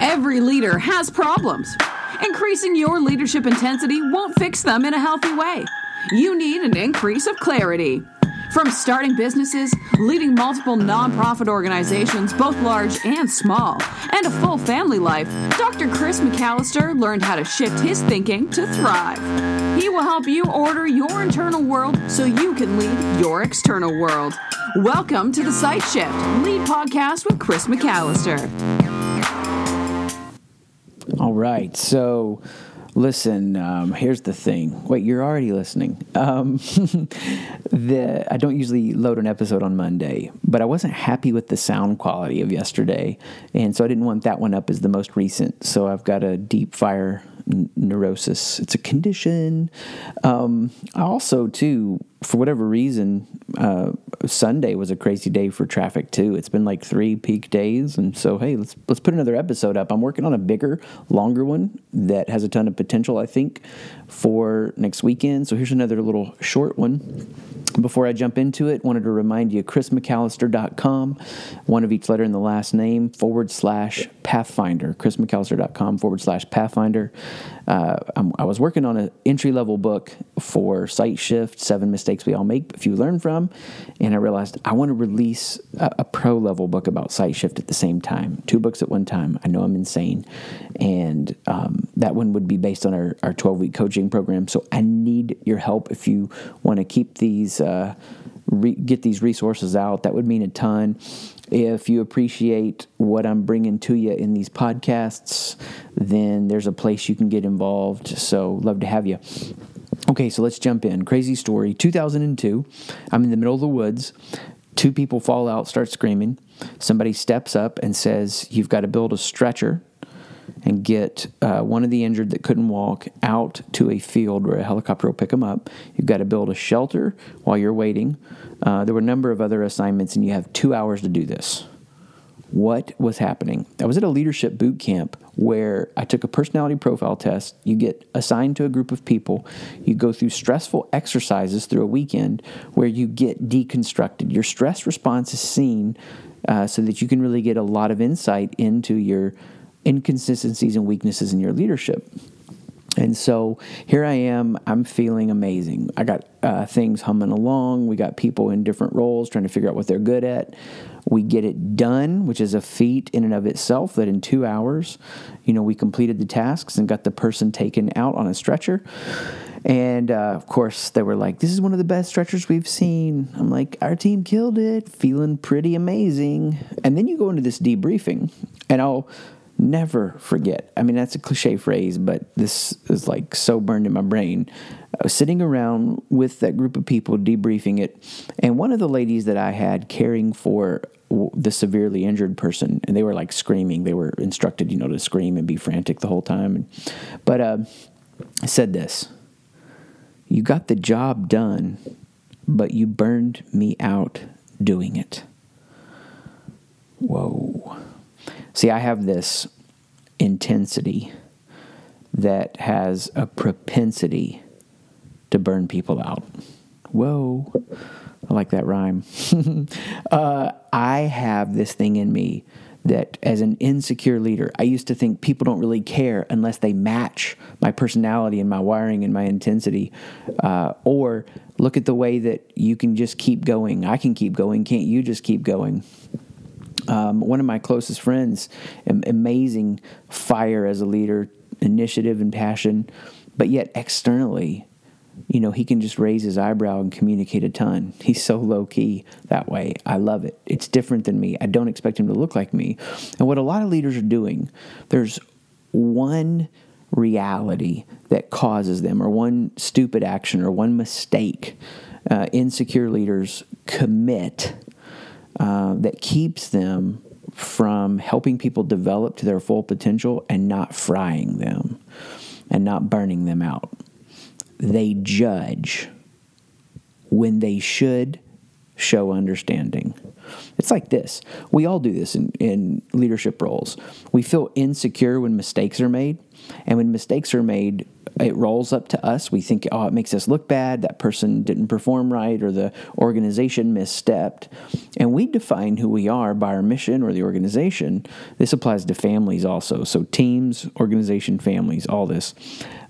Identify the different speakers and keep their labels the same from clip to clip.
Speaker 1: Every leader has problems. Increasing your leadership intensity won't fix them in a healthy way. You need an increase of clarity. From starting businesses, leading multiple nonprofit organizations, both large and small, and a full family life, Dr. Chris McAlister learned how to shift his thinking to thrive. He will help you order your internal world so you can lead your external world. Welcome to the Sight Shift Lead Podcast with Chris McAlister.
Speaker 2: All right. So, listen, um, here's the thing. Wait, you're already listening. Um, the I don't usually load an episode on Monday, but I wasn't happy with the sound quality of yesterday, and so I didn't want that one up as the most recent. So I've got a deep fire neurosis. It's a condition. Um, I also, too, for whatever reason, uh, Sunday was a crazy day for traffic too. It's been like three peak days, and so hey, let's let's put another episode up. I'm working on a bigger, longer one that has a ton of potential. I think for next weekend. So here's another little short one. Before I jump into it, wanted to remind you chrismcalister.com, one of each letter in the last name, forward slash Pathfinder. chrismcalister.com forward slash Pathfinder. Uh, i was working on an entry level book for Sight Shift, Seven Mistakes We All Make, If You Learn From. And I realized I want to release a, a pro level book about Sight Shift at the same time. Two books at one time. I know I'm insane. And um, that one would be based on our, our 12 week coaching program. So I need your help if you want to keep these. Uh, Uh, re- get these resources out. That would mean a ton. If you appreciate what I'm bringing to you in these podcasts, then there's a place you can get involved. So, love to have you. Okay, so let's jump in. Crazy story 2002. I'm in the middle of the woods. Two people fall out, start screaming. Somebody steps up and says, You've got to build a stretcher and get uh, one of the injured that couldn't walk out to a field where a helicopter will pick them up. You've got to build a shelter while you're waiting. Uh, there were a number of other assignments, and you have two hours to do this. What was happening? I was at a leadership boot camp where I took a personality profile test. You get assigned to a group of people. You go through stressful exercises through a weekend where you get deconstructed. Your stress response is seen uh, so that you can really get a lot of insight into your inconsistencies and weaknesses in your leadership. And so here I am. I'm feeling amazing. I got uh, things humming along. We got people in different roles trying to figure out what they're good at. We get it done, which is a feat in and of itself. That in two hours, you know, we completed the tasks and got the person taken out on a stretcher. And uh, of course, they were like, "This is one of the best stretchers we've seen." I'm like, "Our team killed it, feeling pretty amazing." And then you go into this debriefing, and I'll never forget. I mean, that's a cliche phrase, but this is like so burned in my brain. I was sitting around with that group of people debriefing it, and one of the ladies that I had caring for the severely injured person, and they were like screaming. They were instructed, you know, to scream and be frantic the whole time. But uh, I said this You got the job done, but you burned me out doing it. Whoa. See, I have this intensity that has a propensity to burn people out. Whoa. I like that rhyme. uh, I have this thing in me that, as an insecure leader, I used to think people don't really care unless they match my personality and my wiring and my intensity. Uh, or look at the way that you can just keep going. I can keep going. Can't you just keep going? Um, one of my closest friends, amazing fire as a leader, initiative and passion, but yet externally, you know, he can just raise his eyebrow and communicate a ton. He's so low key that way. I love it. It's different than me. I don't expect him to look like me. And what a lot of leaders are doing, there's one reality that causes them, or one stupid action, or one mistake. Uh, insecure leaders commit uh, that keeps them from helping people develop to their full potential and not frying them and not burning them out. They judge when they should show understanding. It's like this. We all do this in, in leadership roles. We feel insecure when mistakes are made. And when mistakes are made, it rolls up to us. We think, oh, it makes us look bad. That person didn't perform right, or the organization misstepped. And we define who we are by our mission or the organization. This applies to families also. So, teams, organization, families, all this.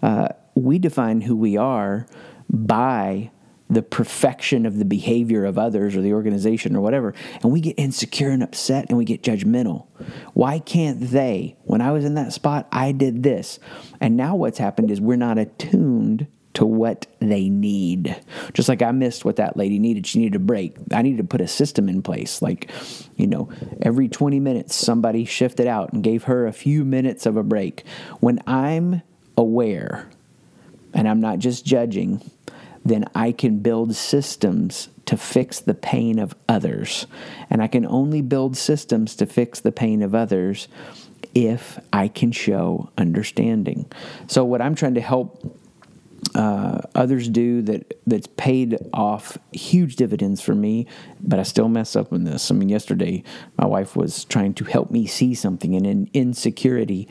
Speaker 2: Uh, we define who we are by the perfection of the behavior of others or the organization or whatever, and we get insecure and upset and we get judgmental. Why can't they? When I was in that spot, I did this. And now what's happened is we're not attuned to what they need. Just like I missed what that lady needed. She needed a break. I needed to put a system in place. Like, you know, every 20 minutes, somebody shifted out and gave her a few minutes of a break. When I'm aware and I'm not just judging, then I can build systems to fix the pain of others. And I can only build systems to fix the pain of others if I can show understanding. So, what I'm trying to help uh, others do that that's paid off huge dividends for me, but I still mess up in this. I mean, yesterday my wife was trying to help me see something and in insecurity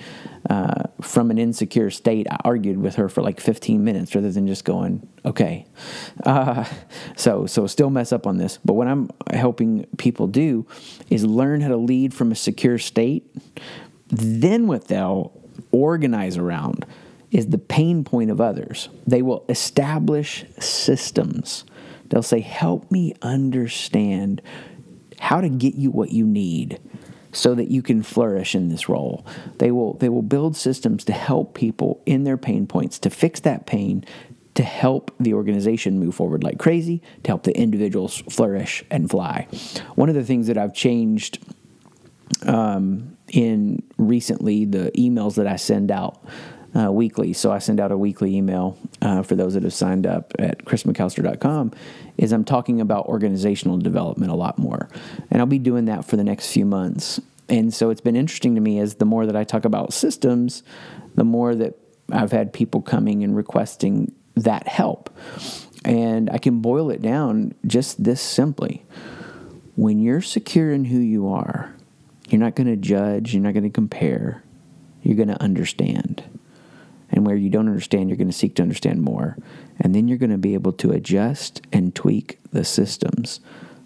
Speaker 2: uh, from an insecure state. I argued with her for like 15 minutes rather than just going, okay. Uh, so so still mess up on this. But what I'm helping people do is learn how to lead from a secure state. Then what they'll organize around is the pain point of others. They will establish systems. They'll say, Help me understand how to get you what you need so that you can flourish in this role. They will, they will build systems to help people in their pain points, to fix that pain, to help the organization move forward like crazy, to help the individuals flourish and fly. One of the things that I've changed um, in recently, the emails that I send out uh, weekly. So I send out a weekly email uh, for those that have signed up at chrismcalister.com. Is I'm talking about organizational development a lot more, and I'll be doing that for the next few months. And so it's been interesting to me as the more that I talk about systems, the more that I've had people coming and requesting that help. And I can boil it down just this simply. When you're secure in who you are, you're not going to judge, you're not going to compare, you're going to understand. And where you don't understand, you're going to seek to understand more. And then you're going to be able to adjust and tweak the systems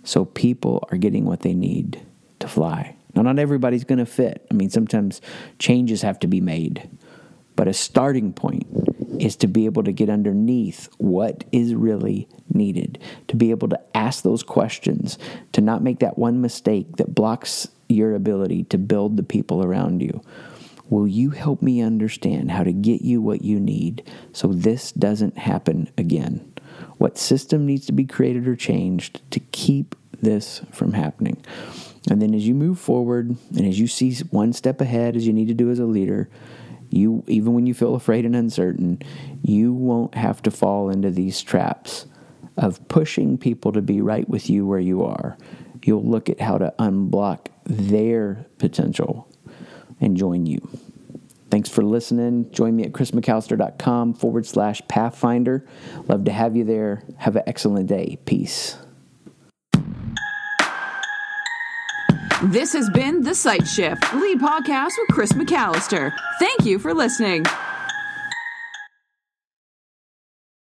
Speaker 2: so people are getting what they need to fly. Now, not everybody's going to fit. I mean, sometimes changes have to be made. But a starting point is to be able to get underneath what is really needed, to be able to ask those questions, to not make that one mistake that blocks your ability to build the people around you. Will you help me understand how to get you what you need so this doesn't happen again? What system needs to be created or changed to keep this from happening? And then as you move forward and as you see one step ahead as you need to do as a leader, you even when you feel afraid and uncertain, you won't have to fall into these traps of pushing people to be right with you where you are. You'll look at how to unblock their potential and join you. Thanks for listening. Join me at chrismcalister.com forward slash pathfinder. Love to have you there. Have an excellent day. Peace.
Speaker 1: This has been The Sight Shift, lead podcast with Chris McAlister. Thank you for listening.